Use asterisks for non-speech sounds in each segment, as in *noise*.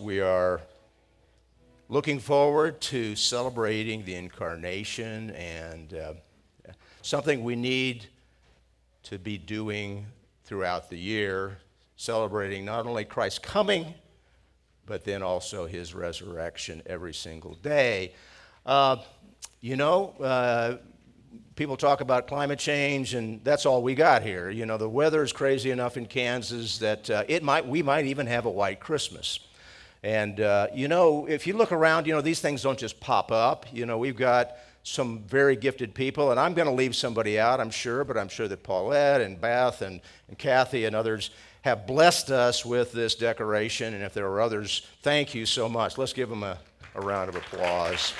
We are looking forward to celebrating the incarnation and uh, something we need to be doing throughout the year, celebrating not only Christ's coming, but then also his resurrection every single day. Uh, you know, uh, people talk about climate change, and that's all we got here. You know, the weather is crazy enough in Kansas that uh, it might, we might even have a white Christmas. And, uh, you know, if you look around, you know, these things don't just pop up. You know, we've got some very gifted people, and I'm going to leave somebody out, I'm sure, but I'm sure that Paulette and Beth and, and Kathy and others have blessed us with this decoration. And if there are others, thank you so much. Let's give them a, a round of applause.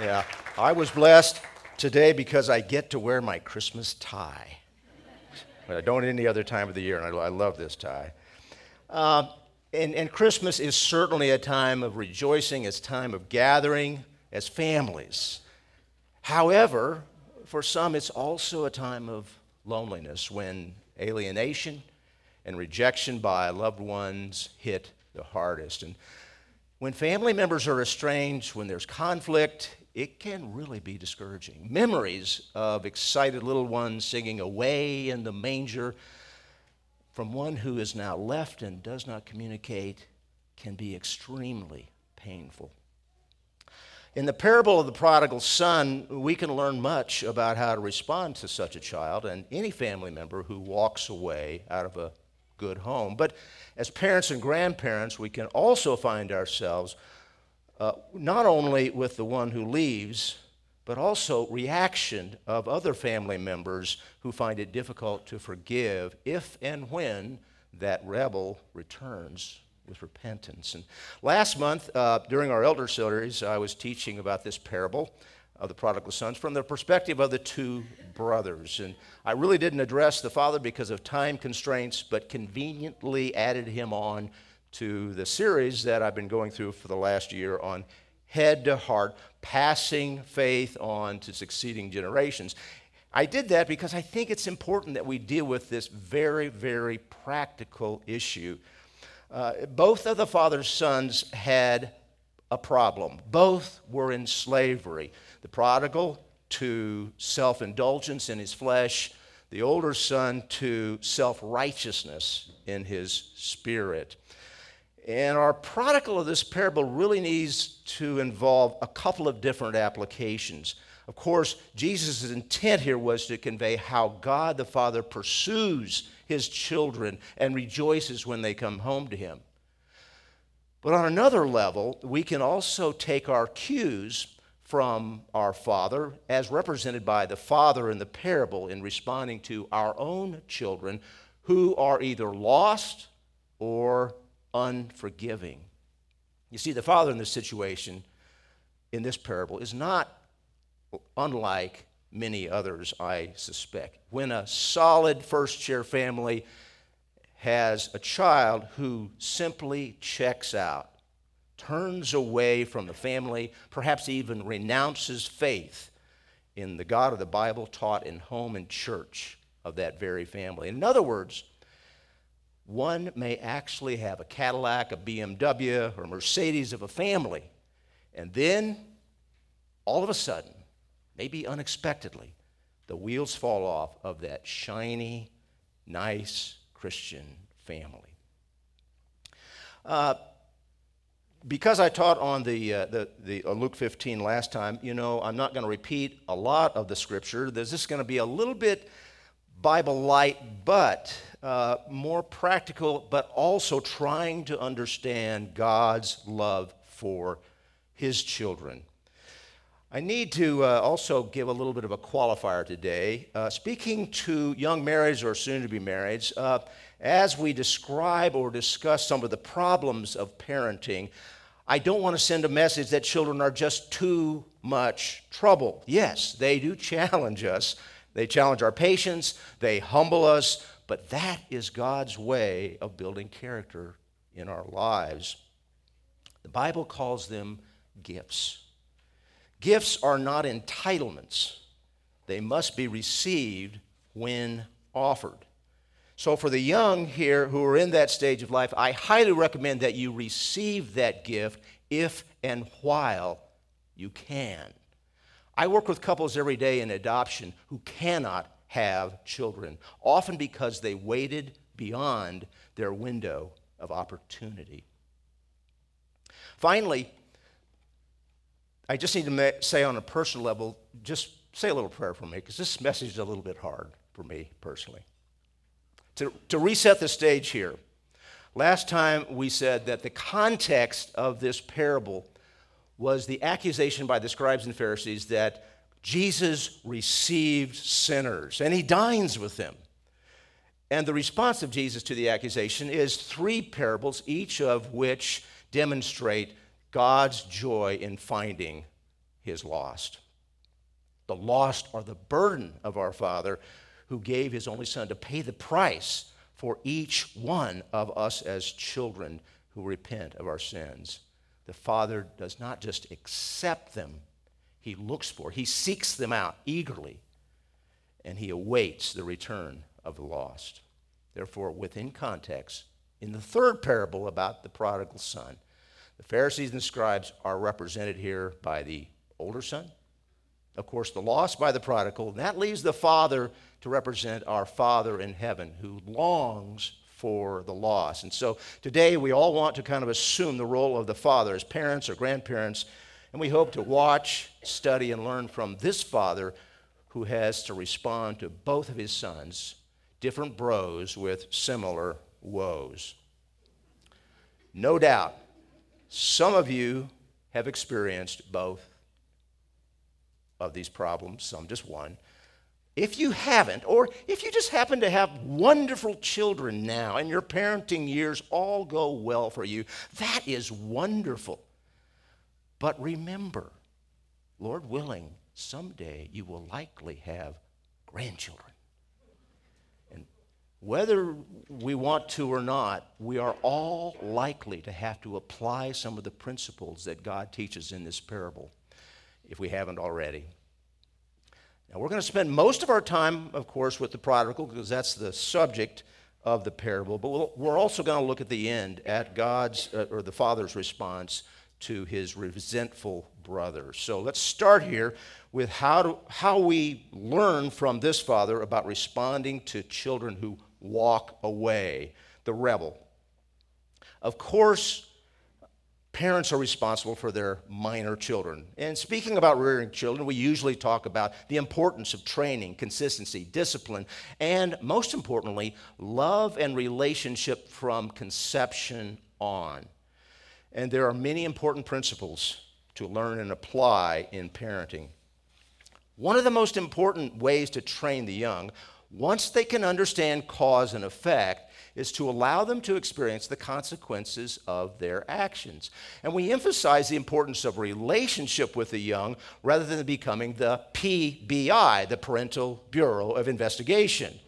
Yeah, I was blessed today because I get to wear my Christmas tie. But I don't any other time of the year, and I, I love this tie. Uh, and, and Christmas is certainly a time of rejoicing, it's time of gathering as families. However, for some, it's also a time of loneliness when alienation and rejection by loved ones hit the hardest. And when family members are estranged, when there's conflict, it can really be discouraging. Memories of excited little ones singing away in the manger from one who is now left and does not communicate can be extremely painful. In the parable of the prodigal son, we can learn much about how to respond to such a child and any family member who walks away out of a good home. But as parents and grandparents, we can also find ourselves uh, not only with the one who leaves, but also reaction of other family members who find it difficult to forgive if and when that rebel returns with repentance. And last month, uh, during our elder series, I was teaching about this parable of the prodigal sons from the perspective of the two brothers. And I really didn't address the father because of time constraints, but conveniently added him on to the series that I've been going through for the last year on head to heart, passing faith on to succeeding generations. I did that because I think it's important that we deal with this very, very practical issue. Uh, both of the father's sons had a problem. Both were in slavery. The prodigal to self indulgence in his flesh, the older son to self righteousness in his spirit. And our prodigal of this parable really needs to involve a couple of different applications. Of course, Jesus' intent here was to convey how God the Father pursues his children and rejoices when they come home to him. But on another level, we can also take our cues from our Father, as represented by the Father in the parable, in responding to our own children who are either lost or unforgiving. You see, the father in this situation, in this parable, is not unlike many others, I suspect. When a solid first chair family has a child who simply checks out, turns away from the family, perhaps even renounces faith in the God of the Bible taught in home and church of that very family. In other words, one may actually have a Cadillac, a BMW, or a Mercedes of a family. And then, all of a sudden, maybe unexpectedly, the wheels fall off of that shiny, nice Christian family. Uh, because I taught on the, uh, the, the uh, Luke 15 last time, you know, I'm not going to repeat a lot of the scripture. There's just going to be a little bit Bible light, but uh, more practical, but also trying to understand God's love for his children. I need to uh, also give a little bit of a qualifier today. Uh, speaking to young marrieds or soon to be marrieds, uh, as we describe or discuss some of the problems of parenting, I don't want to send a message that children are just too much trouble. Yes, they do *laughs* challenge us. They challenge our patience, they humble us, but that is God's way of building character in our lives. The Bible calls them gifts. Gifts are not entitlements, they must be received when offered. So, for the young here who are in that stage of life, I highly recommend that you receive that gift if and while you can. I work with couples every day in adoption who cannot have children, often because they waited beyond their window of opportunity. Finally, I just need to say on a personal level, just say a little prayer for me, because this message is a little bit hard for me personally. To, to reset the stage here, last time we said that the context of this parable was the accusation by the scribes and Pharisees that Jesus received sinners and he dines with them. And the response of Jesus to the accusation is three parables, each of which demonstrate God's joy in finding his lost. The lost are the burden of our Father who gave his only Son to pay the price for each one of us as children who repent of our sins. The Father does not just accept them, he looks for, he seeks them out eagerly, and he awaits the return of the lost. Therefore, within context, in the third parable about the prodigal son, the Pharisees and scribes are represented here by the older son, of course, the lost by the prodigal, and that leaves the father to represent our Father in heaven who longs for the lost. And so today we all want to kind of assume the role of the father as parents or grandparents, and we hope to watch, study, and learn from this father who has to respond to both of his sons, different bros with similar woes. No doubt, some of you have experienced both of these problems, some just one. If you haven't, or if you just happen to have wonderful children now and your parenting years all go well for you, that is wonderful. But remember, Lord willing, someday you will likely have grandchildren. And whether we want to or not, we are all likely to have to apply some of the principles that God teaches in this parable if we haven't already. Now, we're going to spend most of our time, of course, with the prodigal because that's the subject of the parable, but we we are also going to look at the end at God's uh, or the father's response to his resentful brother. So let's start here with how, how we learn from this father about responding to children who walk away, the rebel. Of course, parents are responsible for their minor children. And speaking about rearing children, we usually talk about the importance of training, consistency, discipline, and most importantly, love and relationship from conception on. And there are many important principles to learn and apply in parenting. One of the most important ways to train the young, once they can understand cause and effect, is to allow them to experience the consequences of their actions. And we emphasize the importance of relationship with the young rather than becoming the PBI, the Parental Bureau of Investigation.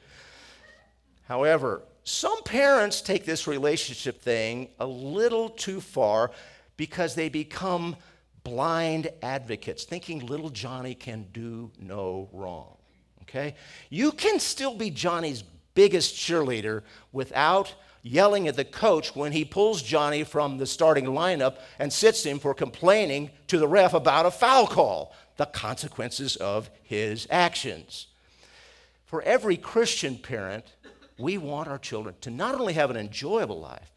However, some parents take this relationship thing a little too far because they become blind advocates, thinking little Johnny can do no wrong. Okay? You can still be Johnny's biggest cheerleader without yelling at the coach when he pulls Johnny from the starting lineup and sits him for complaining to the ref about a foul call, the consequences of his actions. For every Christian parent, we want our children to not only have an enjoyable life,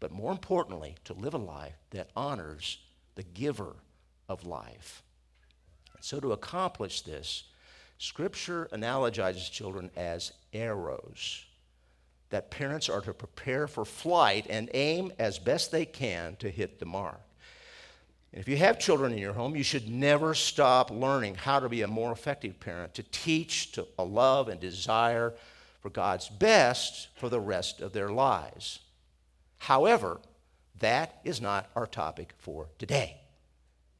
but more importantly, to live a life that honors the giver of life. And so, to accomplish this, Scripture analogizes children as arrows that parents are to prepare for flight and aim as best they can to hit the mark. And if you have children in your home, you should never stop learning how to be a more effective parent, to teach to love and desire for God's best for the rest of their lives. However, that is not our topic for today.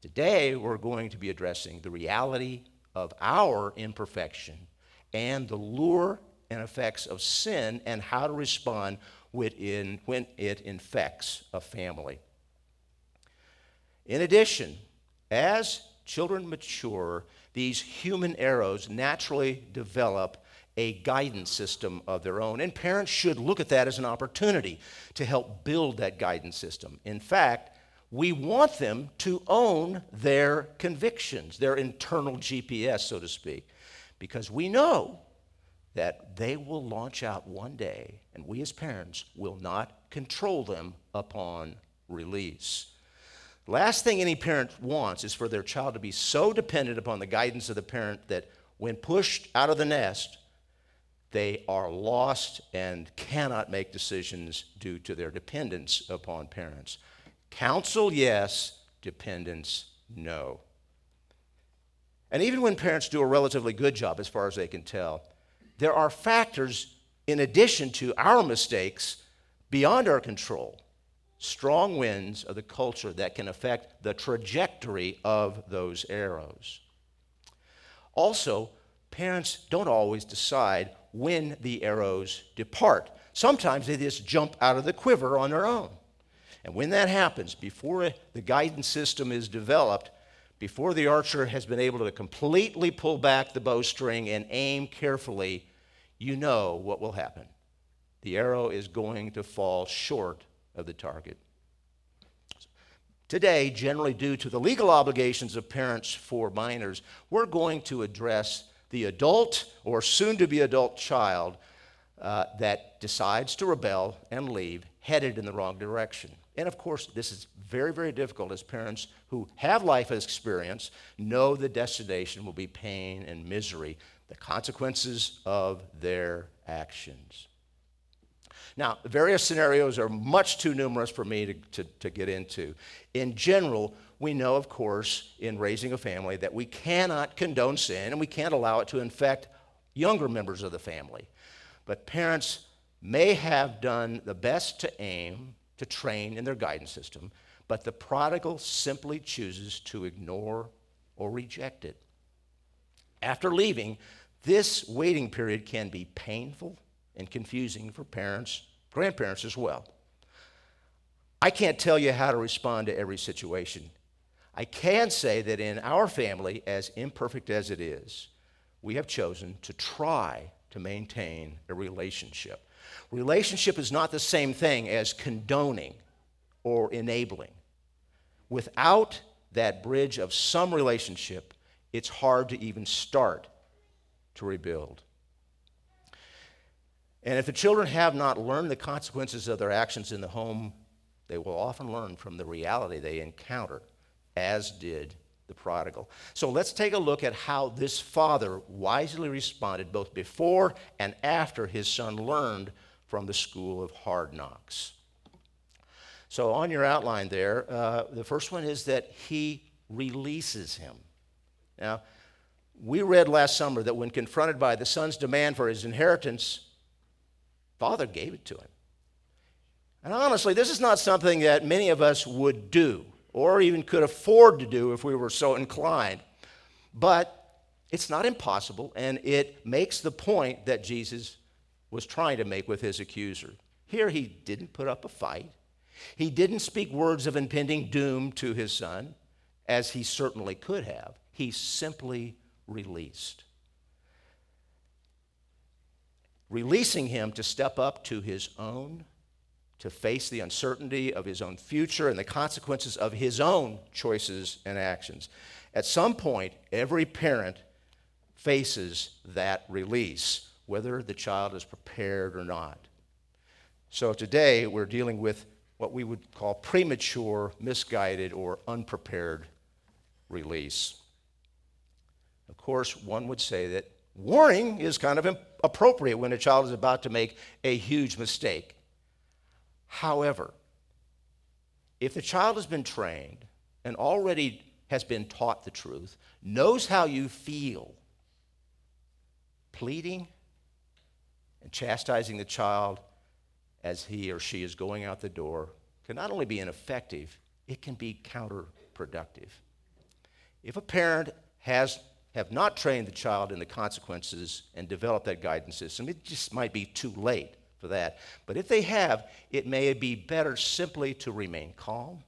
Today, we're going to be addressing the reality of our imperfection and the lure and effects of sin and how to respond within, when it infects a family. In addition, as children mature, these human arrows naturally develop a guidance system of their own. And parents should look at that as an opportunity to help build that guidance system. In fact, we want them to own their convictions, their internal GPS, so to speak, because we know that they will launch out one day, and we as parents will not control them upon release. Last thing any parent wants is for their child to be so dependent upon the guidance of the parent that when pushed out of the nest, they are lost and cannot make decisions due to their dependence upon parents. Counsel, yes, dependence, no. And even when parents do a relatively good job, as far as they can tell, there are factors in addition to our mistakes beyond our control, strong winds of the culture that can affect the trajectory of those arrows. Also, parents don't always decide when the arrows depart. Sometimes they just jump out of the quiver on their own. And when that happens, before the guidance system is developed, before the archer has been able to completely pull back the bowstring and aim carefully, you know what will happen. The arrow is going to fall short of the target. Today, generally due to the legal obligations of parents for minors, we're going to address the adult or soon to be adult child uh, that decides to rebel and leave, headed in the wrong direction. And of course, this is very, very difficult as parents who have life experience know the destination will be pain and misery, the consequences of their actions. Now, various scenarios are much too numerous for me to, to, to, get into. In general, we know, of course, in raising a family that we cannot condone sin and we can't allow it to infect younger members of the family. But parents may have done the best to aim to train in their guidance system, but the prodigal simply chooses to ignore or reject it. After leaving, this waiting period can be painful and confusing for parents, grandparents as well. I can't tell you how to respond to every situation. I can say that in our family, as imperfect as it is, we have chosen to try to maintain a relationship. Relationship is not the same thing as condoning or enabling. Without that bridge of some relationship, it's hard to even start to rebuild. And if the children have not learned the consequences of their actions in the home, they will often learn from the reality they encounter, as did the prodigal. So let's take a look at how this father wisely responded both before and after his son learned from the school of hard knocks. So, on your outline there, uh, the first one is that he releases him. Now, we read last summer that when confronted by the son's demand for his inheritance, father gave it to him. And honestly, this is not something that many of us would do or even could afford to do if we were so inclined. But it's not impossible, and it makes the point that Jesus was trying to make with his accuser. Here, he didn't put up a fight. He didn't speak words of impending doom to his son, as he certainly could have. He simply released. Releasing him to step up to his own, to face the uncertainty of his own future and the consequences of his own choices and actions. At some point, every parent faces that release whether the child is prepared or not. So today we're dealing with what we would call premature, misguided, or unprepared release. Of course, one would say that warning is kind of appropriate when a child is about to make a huge mistake. However, if the child has been trained and already has been taught the truth, knows how you feel, pleading and chastising the child as he or she is going out the door can not only be ineffective, it can be counterproductive. If a parent has have not trained the child in the consequences and developed that guidance system, it just might be too late for that. But if they have, it may be better simply to remain calm,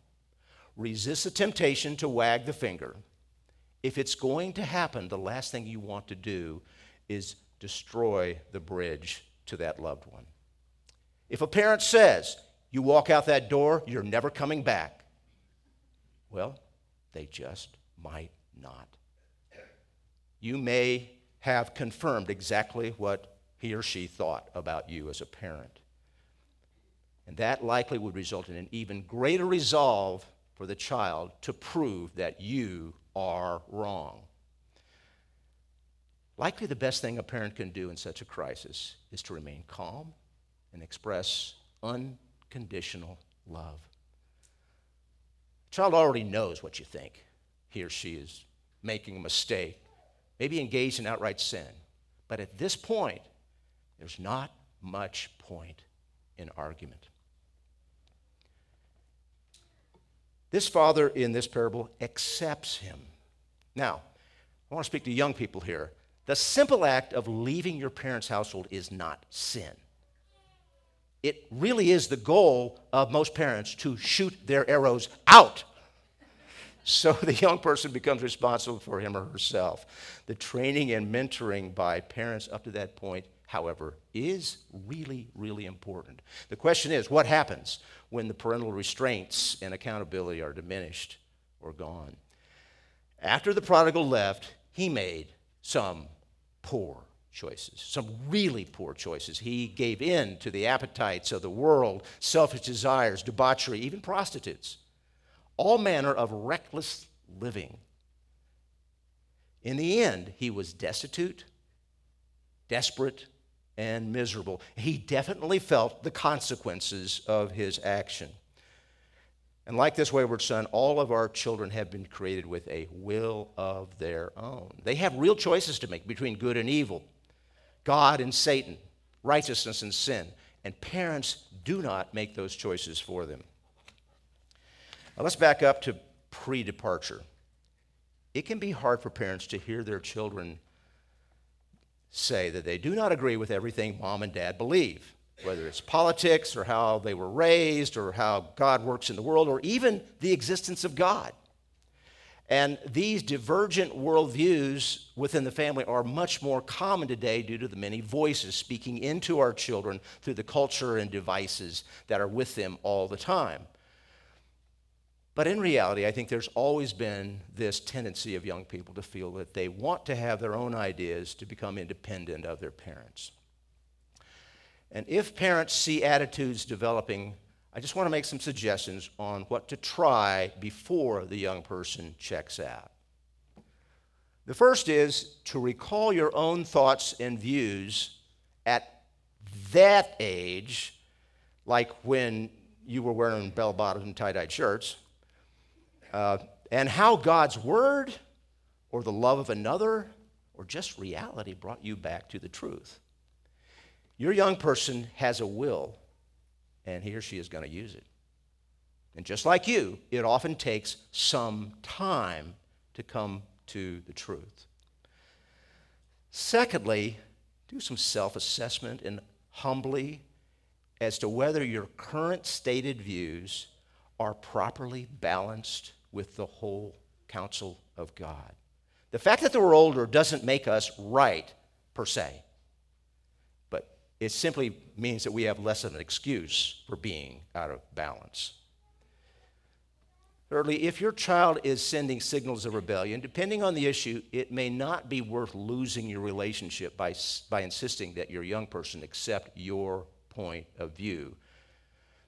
resist the temptation to wag the finger. If it's going to happen, the last thing you want to do is destroy the bridge to that loved one. If a parent says, you walk out that door, you're never coming back, well, they just might not. You may have confirmed exactly what he or she thought about you as a parent. And that likely would result in an even greater resolve for the child to prove that you are wrong. Likely the best thing a parent can do in such a crisis is to remain calm and express unconditional love. The child already knows what you think. He or she is making a mistake, maybe engaged in outright sin. But at this point, there's not much point in argument. This father in this parable accepts him. Now, I want to speak to young people here. The simple act of leaving your parents' household is not sin. It really is the goal of most parents to shoot their arrows out. *laughs* So the young person becomes responsible for him or herself. The training and mentoring by parents up to that point, however, is really, really important. The question is what happens when the parental restraints and accountability are diminished or gone. After the prodigal left, he made some poor choices, some really poor choices. He gave in to the appetites of the world, selfish desires, debauchery, even prostitutes, all manner of reckless living. In the end, he was destitute, desperate, and miserable. He definitely felt the consequences of his action. And like this wayward son, all of our children have been created with a will of their own. They have real choices to make between good and evil, God and Satan, righteousness and sin. And parents do not make those choices for them. Now let's back up to pre departure. It can be hard for parents to hear their children say that they do not agree with everything mom and dad believe, whether it's politics or how they were raised or how God works in the world or even the existence of God. And these divergent worldviews within the family are much more common today due to the many voices speaking into our children through the culture and devices that are with them all the time. But in reality, I think there's always been this tendency of young people to feel that they want to have their own ideas to become independent of their parents. And if parents see attitudes developing, I just want to make some suggestions on what to try before the young person checks out. The first is to recall your own thoughts and views at that age, like when you were wearing bell bottoms and tie dyed shirts uh, and how God's word or the love of another or just reality brought you back to the truth. Your young person has a will, and he or she is going to use it. And just like you, it often takes some time to come to the truth. Secondly, do some self assessment and humbly as to whether your current stated views are properly balanced with the whole counsel of God. The fact that we're older doesn't make us right per se, but it simply means that we have less of an excuse for being out of balance. Thirdly, if your child is sending signals of rebellion, depending on the issue, it may not be worth losing your relationship by, by insisting that your young person accept your point of view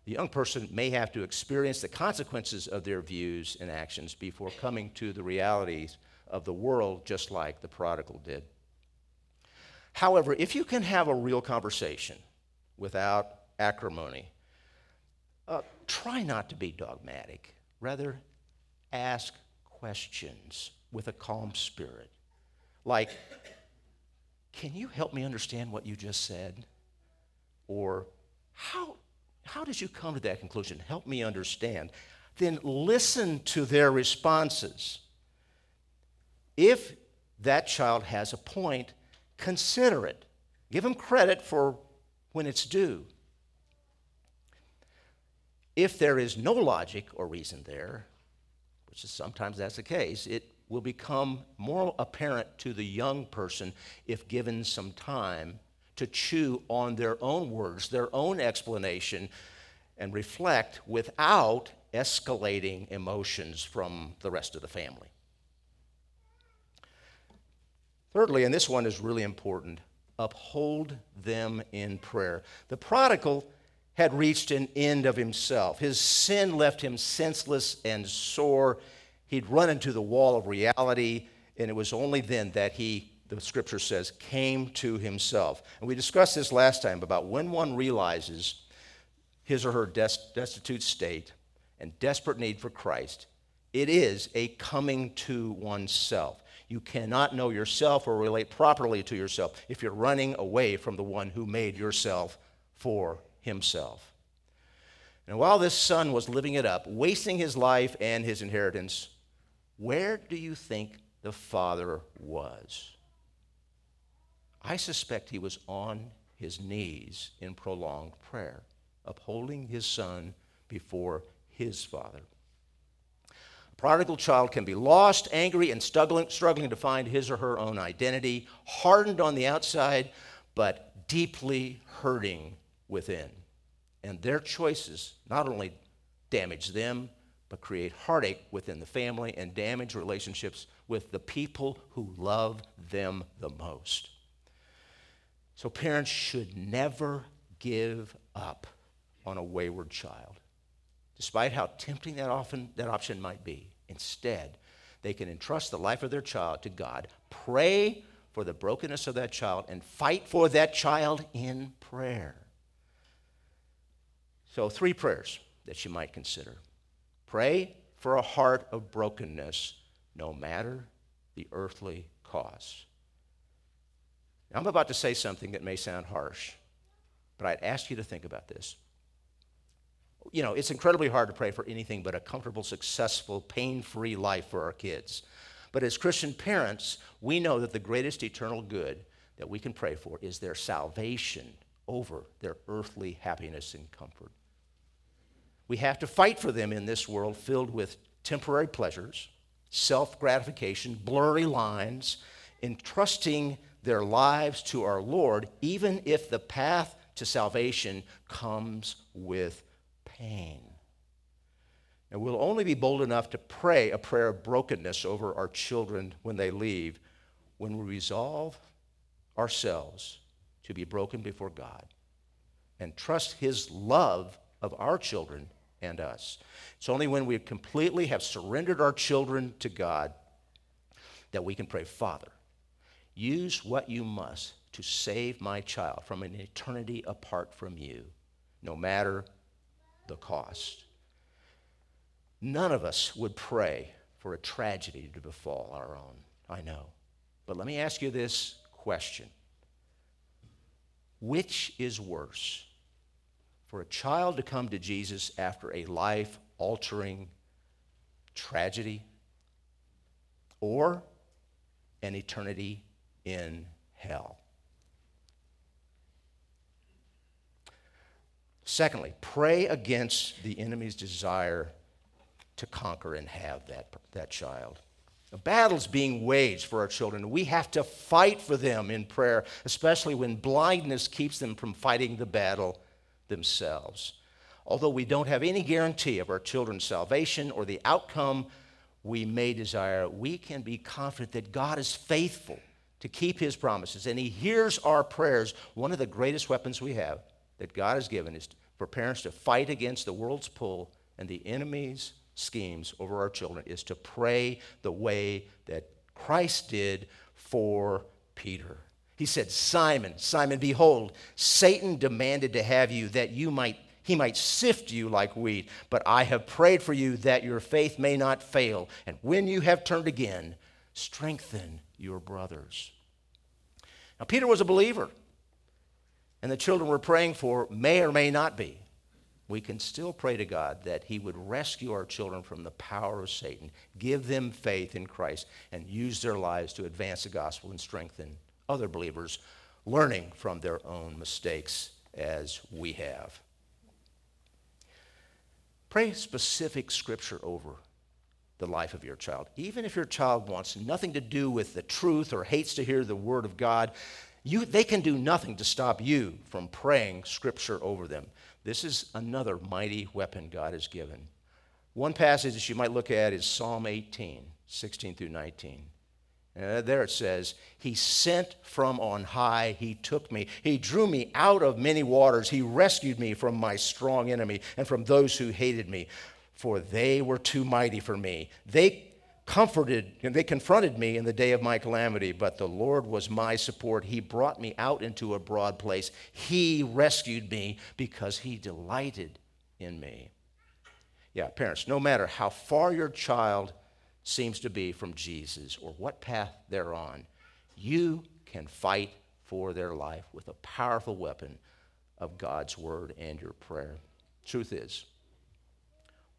the young person may have to experience the consequences of their views and actions before coming to the realities of the world, just like the prodigal did. However, if you can have a real conversation without acrimony, uh, try not to be dogmatic. Rather, ask questions with a calm spirit. Like, can you help me understand what you just said? Or, how how did you come to that conclusion? Help me understand. Then listen to their responses. If that child has a point, consider it. Give them credit for when it's due. If there is no logic or reason there, which is sometimes that's the case, it will become more apparent to the young person if given some time to chew on their own words, their own explanation, and reflect without escalating emotions from the rest of the family. Thirdly, and this one is really important, uphold them in prayer. The prodigal had reached an end of himself. His sin left him senseless and sore. He'd run into the wall of reality, and it was only then that he, the scripture says, came to himself. And we discussed this last time about when one realizes his or her destitute state and desperate need for Christ, it is a coming to oneself. You cannot know yourself or relate properly to yourself if you're running away from the one who made yourself for himself. And while this son was living it up, wasting his life and his inheritance, where do you think the father was? I suspect he was on his knees in prolonged prayer, upholding his son before his father. A prodigal child can be lost, angry, and struggling, struggling to find his or her own identity, hardened on the outside, but deeply hurting within. And their choices not only damage them, but create heartache within the family and damage relationships with the people who love them the most. So, parents should never give up on a wayward child despite how tempting that, often, that option might be. Instead, they can entrust the life of their child to God, pray for the brokenness of that child, and fight for that child in prayer. So, three prayers that you might consider pray for a heart of brokenness, no matter the earthly cost. Now, I'm about to say something that may sound harsh, but I'd ask you to think about this you know, it's incredibly hard to pray for anything but a comfortable, successful, pain free life for our kids. But as Christian parents, we know that the greatest eternal good that we can pray for is their salvation over their earthly happiness and comfort. We have to fight for them in this world filled with temporary pleasures, self gratification, blurry lines, entrusting their lives to our Lord, even if the path to salvation comes with pain. And we'll only be bold enough to pray a prayer of brokenness over our children when they leave when we resolve ourselves to be broken before God and trust His love of our children and us. It's only when we completely have surrendered our children to God that we can pray, Father, use what you must to save my child from an eternity apart from you, no matter the cost. None of us would pray for a tragedy to befall our own. I know. But let me ask you this question Which is worse? For a child to come to Jesus after a life altering tragedy or an eternity in hell? Secondly, pray against the enemy's desire to conquer and have that, that child. A battle's being waged for our children. We have to fight for them in prayer, especially when blindness keeps them from fighting the battle themselves. Although we don't have any guarantee of our children's salvation or the outcome we may desire, we can be confident that God is faithful to keep his promises and he hears our prayers. One of the greatest weapons we have that God has given is for parents to fight against the world's pull and the enemy's schemes over our children is to pray the way that Christ did for Peter. He said, Simon, Simon, behold, Satan demanded to have you that you might he might sift you like wheat, but I have prayed for you that your faith may not fail. And when you have turned again, strengthen your brothers. Now, Peter was a believer and the children we're praying for may or may not be, we can still pray to God that He would rescue our children from the power of Satan, give them faith in Christ, and use their lives to advance the gospel and strengthen other believers, learning from their own mistakes as we have. Pray specific scripture over the life of your child. Even if your child wants nothing to do with the truth or hates to hear the word of God, you, they can do nothing to stop you from praying scripture over them. This is another mighty weapon God has given. One passage that you might look at is Psalm 18, 16 through 19. Uh, there it says, He sent from on high, He took me. He drew me out of many waters. He rescued me from my strong enemy and from those who hated me for they were too mighty for me. They comforted and they confronted me in the day of my calamity, but the Lord was my support. He brought me out into a broad place. He rescued me because he delighted in me. Yeah, parents, no matter how far your child seems to be from Jesus or what path they're on, you can fight for their life with a powerful weapon of God's word and your prayer. Truth is,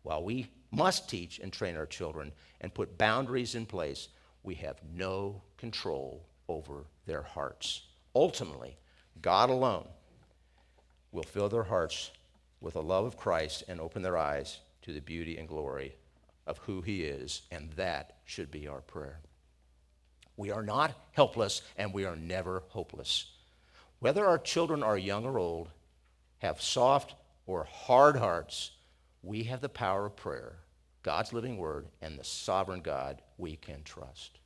while we must teach and train our children and put boundaries in place, we have no control over their hearts. Ultimately, God alone will fill their hearts with the love of Christ and open their eyes to the beauty and glory of who He is, and that should be our prayer. We are not helpless, and we are never hopeless. Whether our children are young or old, have soft or hard hearts, we have the power of prayer, God's living word, and the sovereign God we can trust.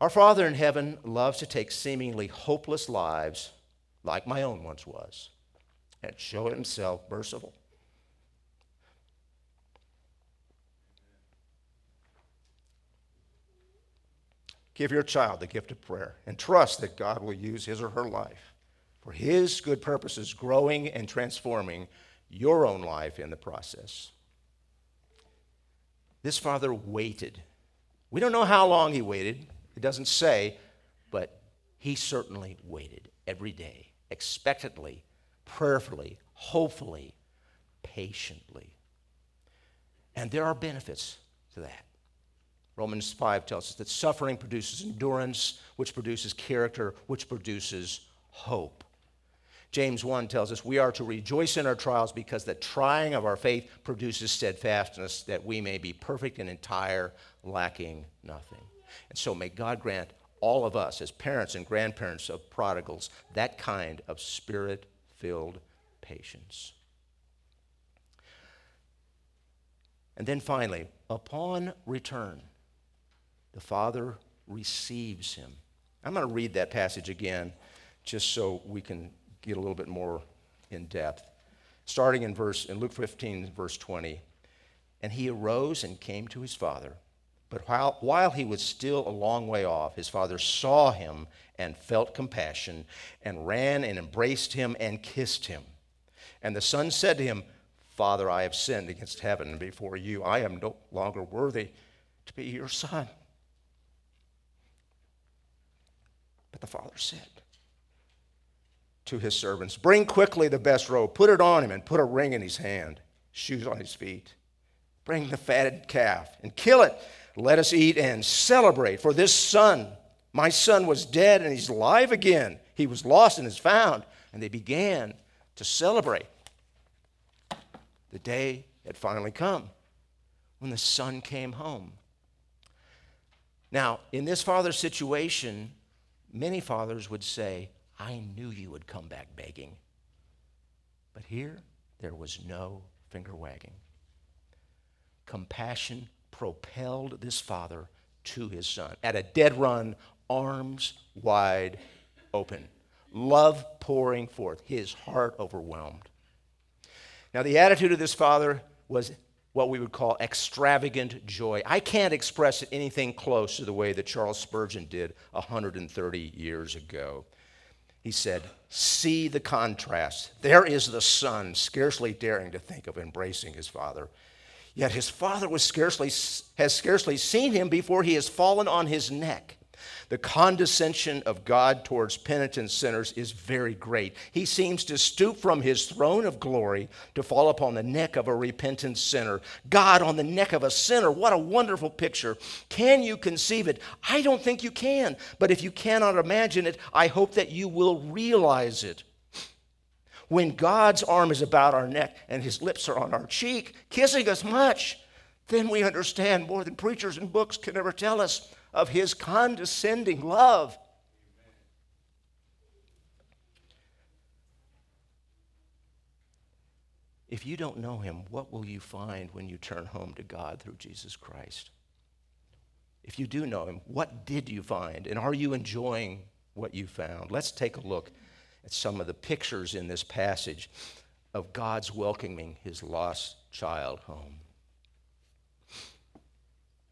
Our Father in heaven loves to take seemingly hopeless lives, like my own once was, and show himself merciful. Give your child the gift of prayer and trust that God will use his or her life for his good purposes, growing and transforming your own life in the process. This father waited. We don't know how long he waited, it doesn't say, but he certainly waited every day, expectantly, prayerfully, hopefully, patiently. And there are benefits to that. Romans 5 tells us that suffering produces endurance, which produces character, which produces hope. James 1 tells us we are to rejoice in our trials because the trying of our faith produces steadfastness that we may be perfect and entire, lacking nothing. And so may God grant all of us, as parents and grandparents of prodigals, that kind of spirit filled patience. And then finally, upon return, the Father receives him. I'm going to read that passage again just so we can get a little bit more in depth. Starting in verse in Luke 15, verse 20. And he arose and came to his father. But while, while he was still a long way off, his father saw him and felt compassion, and ran and embraced him and kissed him. And the son said to him, Father, I have sinned against heaven and before you. I am no longer worthy to be your son. But the father said, to his servants Bring quickly the best robe, put it on him, and put a ring in his hand, shoes on his feet. Bring the fatted calf and kill it. Let us eat and celebrate. For this son, my son, was dead and he's alive again. He was lost and is found. And they began to celebrate. The day had finally come when the son came home. Now, in this father's situation, many fathers would say, I knew you would come back begging. But here, there was no finger wagging. Compassion propelled this father to his son at a dead run, arms wide open, love pouring forth, his heart overwhelmed. Now, the attitude of this father was what we would call extravagant joy. I can't express it anything close to the way that Charles Spurgeon did 130 years ago. He said, See the contrast. There is the son, scarcely daring to think of embracing his father. Yet his father was scarcely, has scarcely seen him before he has fallen on his neck. The condescension of God towards penitent sinners is very great. He seems to stoop from his throne of glory to fall upon the neck of a repentant sinner. God on the neck of a sinner. What a wonderful picture. Can you conceive it? I don't think you can. But if you cannot imagine it, I hope that you will realize it. When God's arm is about our neck and his lips are on our cheek, kissing us much, then we understand more than preachers and books can ever tell us of his condescending love. If you don't know him, what will you find when you turn home to God through Jesus Christ? If you do know him, what did you find? And are you enjoying what you found? Let's take a look at some of the pictures in this passage of God's welcoming his lost child home.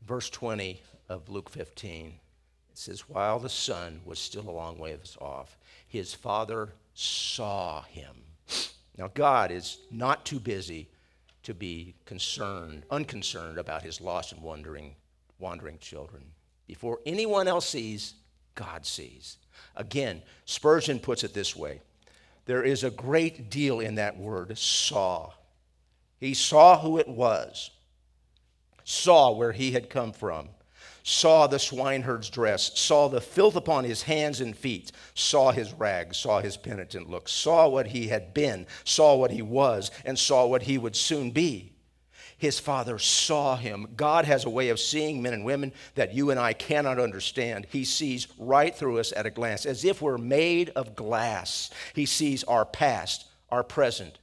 Verse 20 of Luke 15, it says, While the son was still a long ways off, his father saw him. Now, God is not too busy to be concerned, unconcerned about his lost and wandering, wandering children. Before anyone else sees, God sees. Again, Spurgeon puts it this way there is a great deal in that word, saw. He saw who it was, saw where he had come from, saw the swineherd's dress, saw the filth upon his hands and feet, saw his rags, saw his penitent look, saw what he had been, saw what he was, and saw what he would soon be his father saw him. God has a way of seeing men and women that you and I cannot understand. He sees right through us at a glance, as if we're made of glass. He sees our past, our present,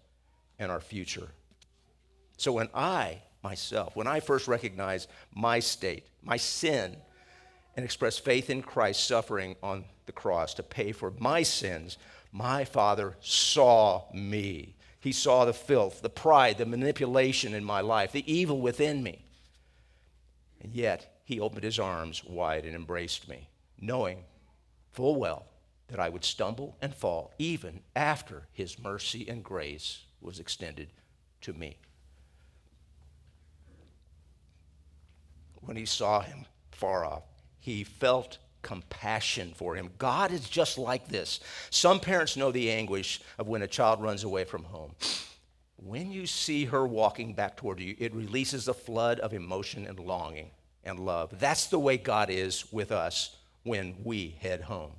and our future. So when I, myself, when I first recognized my state, my sin, and expressed faith in Christ's suffering on the cross to pay for my sins, my Father saw me. He saw the filth, the pride, the manipulation in my life, the evil within me. And yet, he opened his arms wide and embraced me, knowing full well that I would stumble and fall even after his mercy and grace was extended to me. When he saw him far off, he felt compassion for him. God is just like this. Some parents know the anguish of when a child runs away from home. When you see her walking back toward you, it releases a flood of emotion and longing and love. That's the way God is with us when we head home.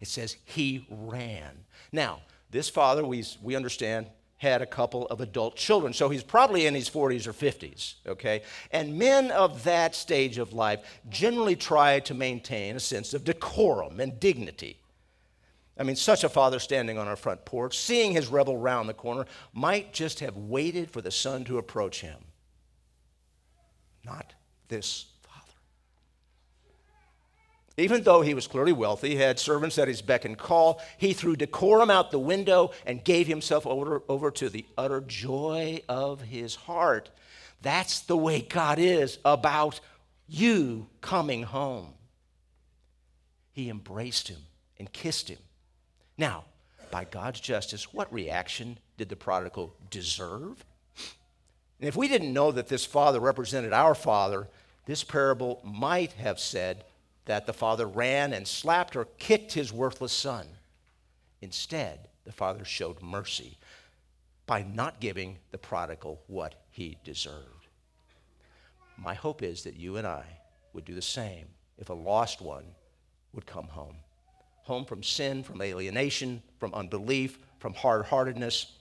It says he ran. Now, this father, we, we understand, had a couple of adult children. So he's probably in his 40s or 50s, okay? And men of that stage of life generally try to maintain a sense of decorum and dignity. I mean, such a father standing on our front porch, seeing his rebel round the corner, might just have waited for the son to approach him. Not this even though he was clearly wealthy, had servants at his beck and call, he threw decorum out the window and gave himself over, over to the utter joy of his heart. That's the way God is about you coming home. He embraced him and kissed him. Now, by God's justice, what reaction did the prodigal deserve? And if we didn't know that this father represented our father, this parable might have said, that the father ran and slapped or kicked his worthless son. Instead, the father showed mercy by not giving the prodigal what he deserved. My hope is that you and I would do the same if a lost one would come home. Home from sin, from alienation, from unbelief, from hard heartedness.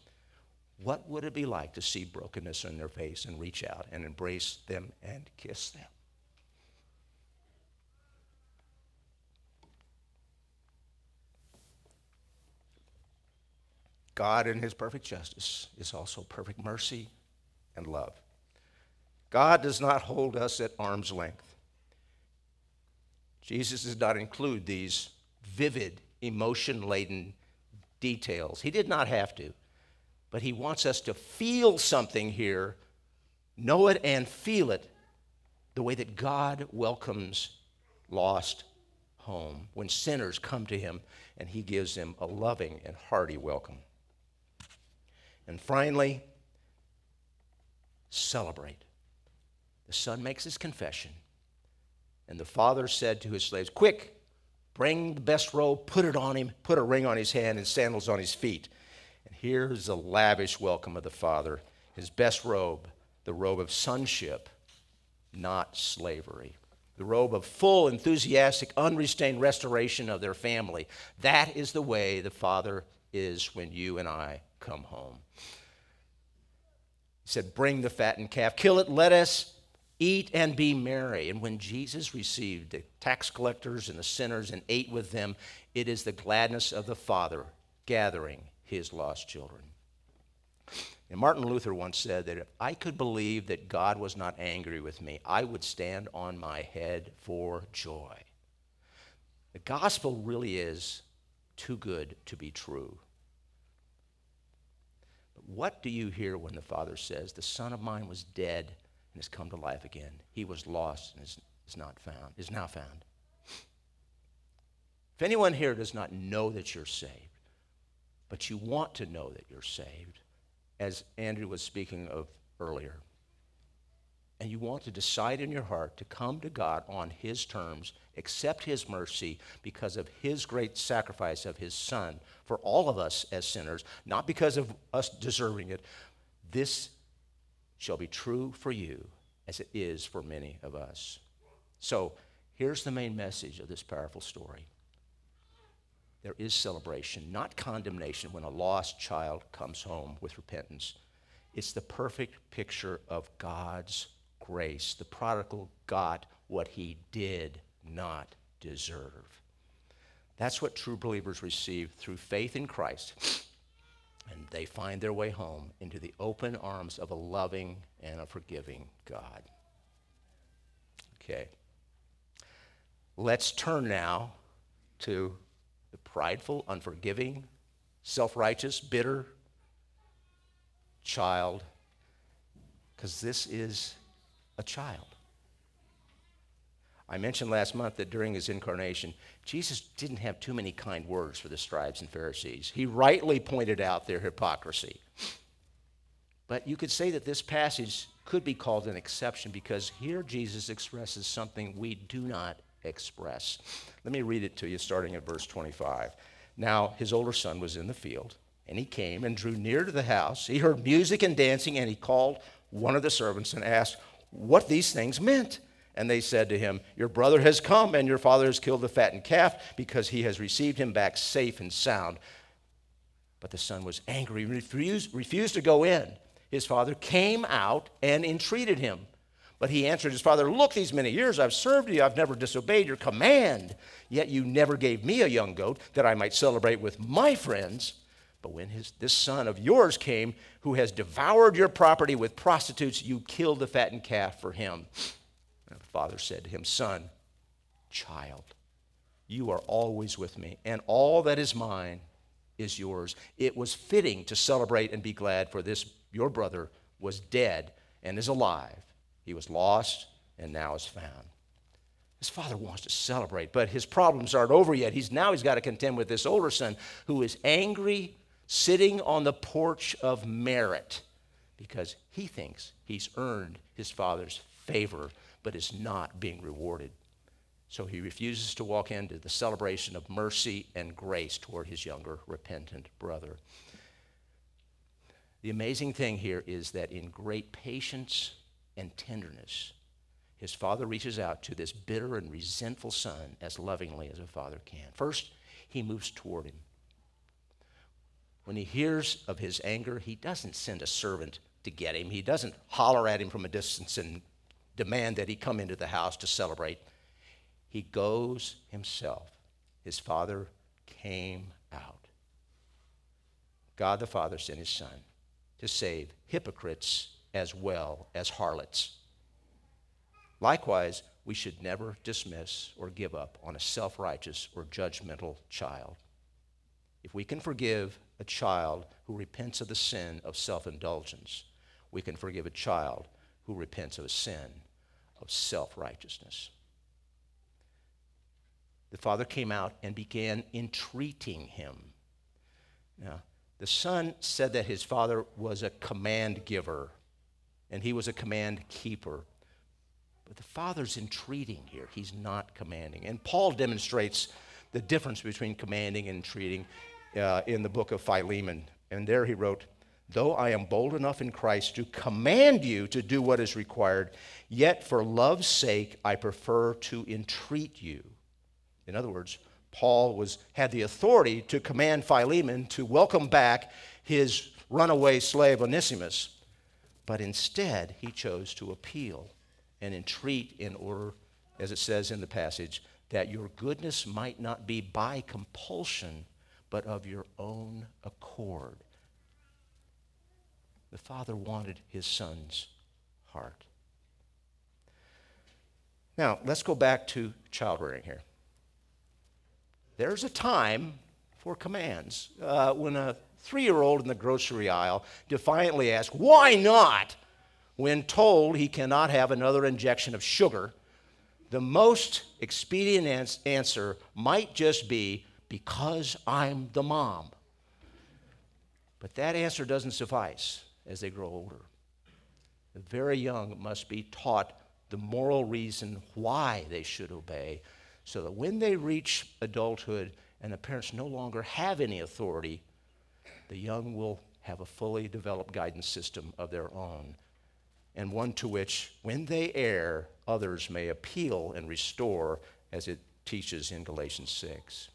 What would it be like to see brokenness in their face and reach out and embrace them and kiss them? God, in his perfect justice, is also perfect mercy and love. God does not hold us at arm's length. Jesus does not include these vivid, emotion laden details. He did not have to, but he wants us to feel something here, know it and feel it the way that God welcomes lost home when sinners come to him and he gives them a loving and hearty welcome. And finally, celebrate. The son makes his confession. And the father said to his slaves, Quick, bring the best robe, put it on him, put a ring on his hand and sandals on his feet. And here's the lavish welcome of the father his best robe, the robe of sonship, not slavery. The robe of full, enthusiastic, unrestrained restoration of their family. That is the way the Father is when you and I come home. He said, Bring the fattened calf, kill it, let us eat and be merry. And when Jesus received the tax collectors and the sinners and ate with them, it is the gladness of the Father gathering his lost children. And Martin Luther once said that if I could believe that God was not angry with me, I would stand on my head for joy. The gospel really is too good to be true. What do you hear when the Father says, The Son of mine was dead and has come to life again? He was lost and is, is not found, is now found. If anyone here does not know that you're saved, but you want to know that you're saved, as Andrew was speaking of earlier, and you want to decide in your heart to come to God on His terms, accept His mercy because of His great sacrifice of His Son for all of us as sinners, not because of us deserving it, this shall be true for you as it is for many of us. So here's the main message of this powerful story there is celebration, not condemnation when a lost child comes home with repentance. It's the perfect picture of God's grace. The prodigal got what he did not deserve. That's what true believers receive through faith in Christ. And they find their way home into the open arms of a loving and a forgiving God. Okay. Let's turn now to the prideful, unforgiving, self righteous, bitter child, because this is a child. I mentioned last month that during his incarnation, Jesus didn't have too many kind words for the scribes and Pharisees. He rightly pointed out their hypocrisy. But you could say that this passage could be called an exception because here Jesus expresses something we do not express. Let me read it to you starting at verse 25. Now, his older son was in the field, and he came and drew near to the house. He heard music and dancing, and he called one of the servants and asked what these things meant. And they said to him, Your brother has come, and your father has killed the fattened calf because he has received him back safe and sound. But the son was angry, refused, refused to go in. His father came out and entreated him. But he answered his father, Look, these many years I've served you, I've never disobeyed your command. Yet you never gave me a young goat that I might celebrate with my friends. But when his, this son of yours came, who has devoured your property with prostitutes, you killed the fattened calf for him. And the father said to him, Son, child, you are always with me, and all that is mine is yours. It was fitting to celebrate and be glad, for this your brother was dead and is alive he was lost and now is found. His father wants to celebrate, but his problems aren't over yet. He's now he's got to contend with this older son who is angry, sitting on the porch of merit because he thinks he's earned his father's favor, but is not being rewarded. So he refuses to walk into the celebration of mercy and grace toward his younger, repentant brother. The amazing thing here is that in great patience and tenderness, his father reaches out to this bitter and resentful son as lovingly as a father can. First, he moves toward him. When he hears of his anger, he doesn't send a servant to get him. He doesn't holler at him from a distance and demand that he come into the house to celebrate. He goes himself. His father came out. God the Father sent his son to save hypocrites as well as harlots. Likewise, we should never dismiss or give up on a self righteous or judgmental child. If we can forgive a child who repents of the sin of self indulgence, we can forgive a child who repents of a sin of self righteousness. The father came out and began entreating him. Now, the son said that his father was a command giver and he was a command keeper. But the Father's entreating here, he's not commanding. And Paul demonstrates the difference between commanding and entreating uh, in the book of Philemon. And there he wrote, Though I am bold enough in Christ to command you to do what is required, yet for love's sake I prefer to entreat you. In other words, Paul was, had the authority to command Philemon to welcome back his runaway slave Onesimus. But instead, he chose to appeal and entreat in order, as it says in the passage, that your goodness might not be by compulsion, but of your own accord. The father wanted his son's heart. Now, let's go back to child rearing here. There's a time for commands. Uh, when a three year old in the grocery aisle defiantly asks, Why not? when told he cannot have another injection of sugar, the most expedient ans- answer might just be, Because I'm the mom. But that answer doesn't suffice as they grow older. The very young must be taught the moral reason why they should obey, so that when they reach adulthood and the parents no longer have any authority, the young will have a fully developed guidance system of their own, and one to which, when they err, others may appeal and restore, as it teaches in Galatians 6.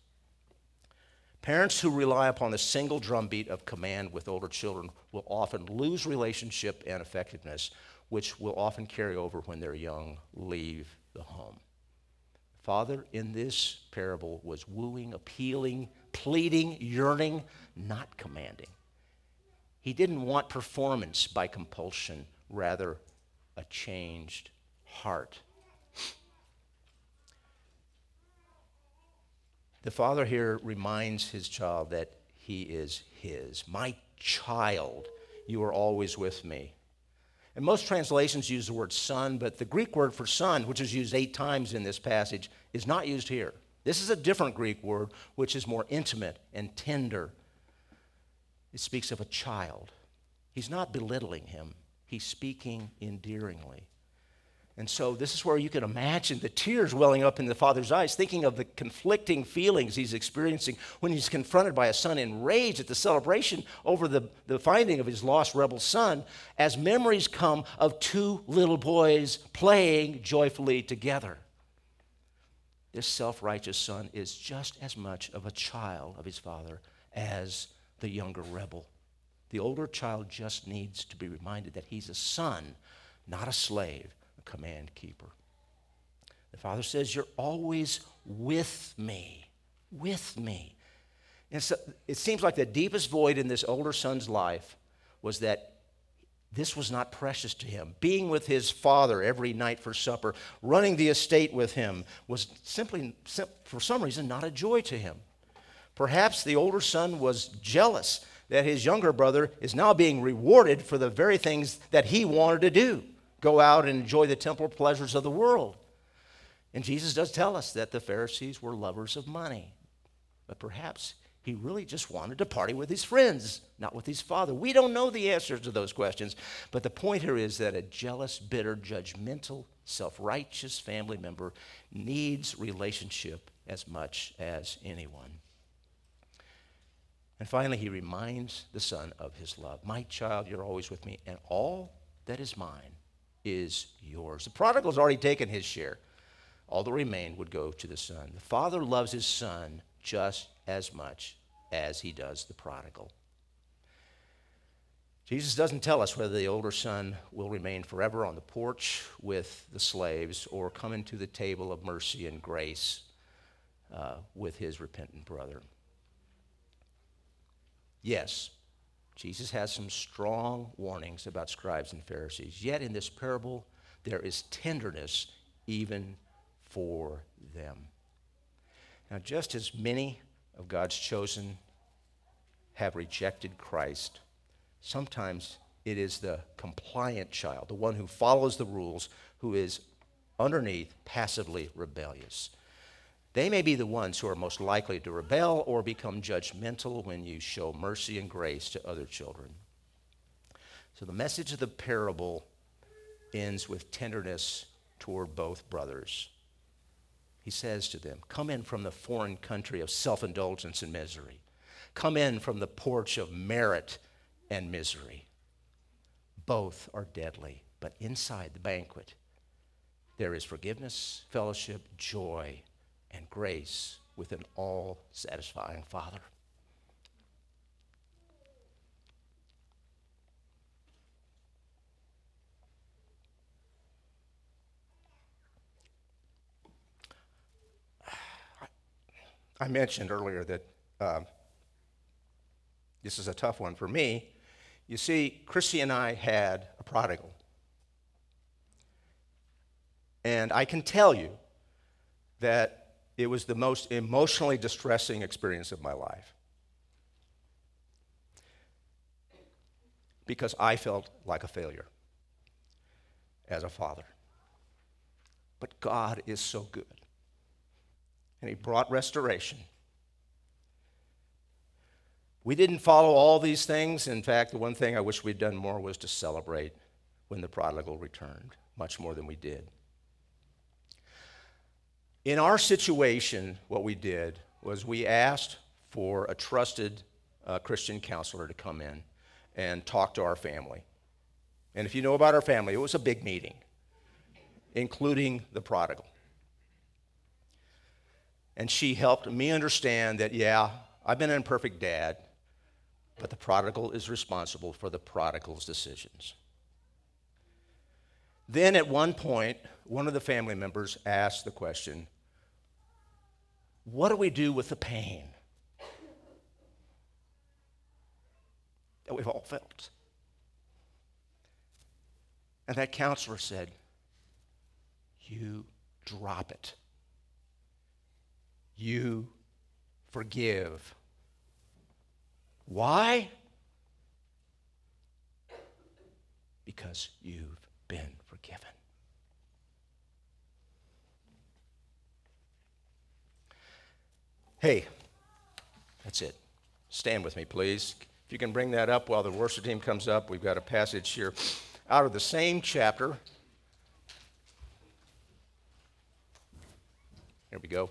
Parents who rely upon the single drumbeat of command with older children will often lose relationship and effectiveness, which will often carry over when their young leave the home. Father in this parable was wooing, appealing, pleading, yearning, not commanding. He didn't want performance by compulsion, rather, a changed heart. The father here reminds his child that he is his. My child, you are always with me. And most translations use the word son, but the Greek word for son, which is used eight times in this passage, is not used here. This is a different Greek word, which is more intimate and tender. It speaks of a child. He's not belittling him, he's speaking endearingly. And so, this is where you can imagine the tears welling up in the father's eyes, thinking of the conflicting feelings he's experiencing when he's confronted by a son enraged at the celebration over the, the finding of his lost rebel son, as memories come of two little boys playing joyfully together. This self righteous son is just as much of a child of his father as the younger rebel. The older child just needs to be reminded that he's a son, not a slave command keeper. The Father says, You're always with me, with me. And so it seems like the deepest void in this older son's life was that this was not precious to him. Being with his father every night for supper, running the estate with him, was simply, for some reason, not a joy to him. Perhaps the older son was jealous that his younger brother is now being rewarded for the very things that he wanted to do go out and enjoy the temporal pleasures of the world. And Jesus does tell us that the Pharisees were lovers of money. But perhaps he really just wanted to party with his friends, not with his father. We don't know the answers to those questions. But the point here is that a jealous, bitter, judgmental, self righteous family member needs relationship as much as anyone. And finally, he reminds the son of his love. My child, you're always with me, and all that is mine is yours. The prodigal's already taken his share. All that remained would go to the son. The father loves his son just as much as he does the prodigal. Jesus doesn't tell us whether the older son will remain forever on the porch with the slaves or come into the table of mercy and grace uh, with his repentant brother. Yes, Jesus has some strong warnings about scribes and Pharisees. Yet in this parable, there is tenderness even for them. Now, just as many of God's chosen have rejected Christ, sometimes it is the compliant child, the one who follows the rules, who is underneath passively rebellious. They may be the ones who are most likely to rebel or become judgmental when you show mercy and grace to other children. So the message of the parable ends with tenderness toward both brothers. He says to them, Come in from the foreign country of self indulgence and misery. Come in from the porch of merit and misery. Both are deadly, but inside the banquet, there is forgiveness, fellowship, joy, and grace with an all satisfying Father. I mentioned earlier that um, this is a tough one for me. You see, Chrissy and I had a prodigal. And I can tell you that it was the most emotionally distressing experience of my life. Because I felt like a failure as a father. But God is so good. And He brought restoration. We didn't follow all these things. In fact, the one thing I wish we'd done more was to celebrate when the prodigal returned, much more than we did. In our situation, what we did was we asked for a trusted uh, Christian counselor to come in and talk to our family. And if you know about our family, it was a big meeting, including the prodigal. And she helped me understand that, yeah, I've been an imperfect dad, but the prodigal is responsible for the prodigal's decisions. Then at one point, one of the family members asked the question what do we do with the pain that we've all felt? And that counselor said, You drop it. You forgive. Why? Because you've been forgiven. Hey, that's it. Stand with me, please. If you can bring that up while the worship team comes up, we've got a passage here out of the same chapter. Here we go.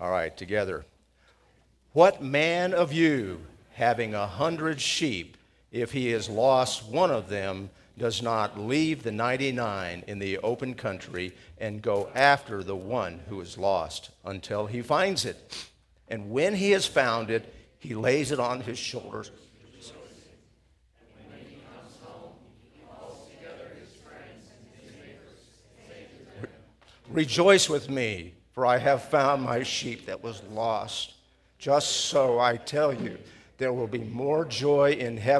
All right, together. What man of you, having a hundred sheep, if he has lost one of them, does not leave the 99 in the open country and go after the one who is lost until he finds it. And when he has found it, he lays it on his shoulders. Rejoice with me, for I have found my sheep that was lost. Just so I tell you, there will be more joy in heaven.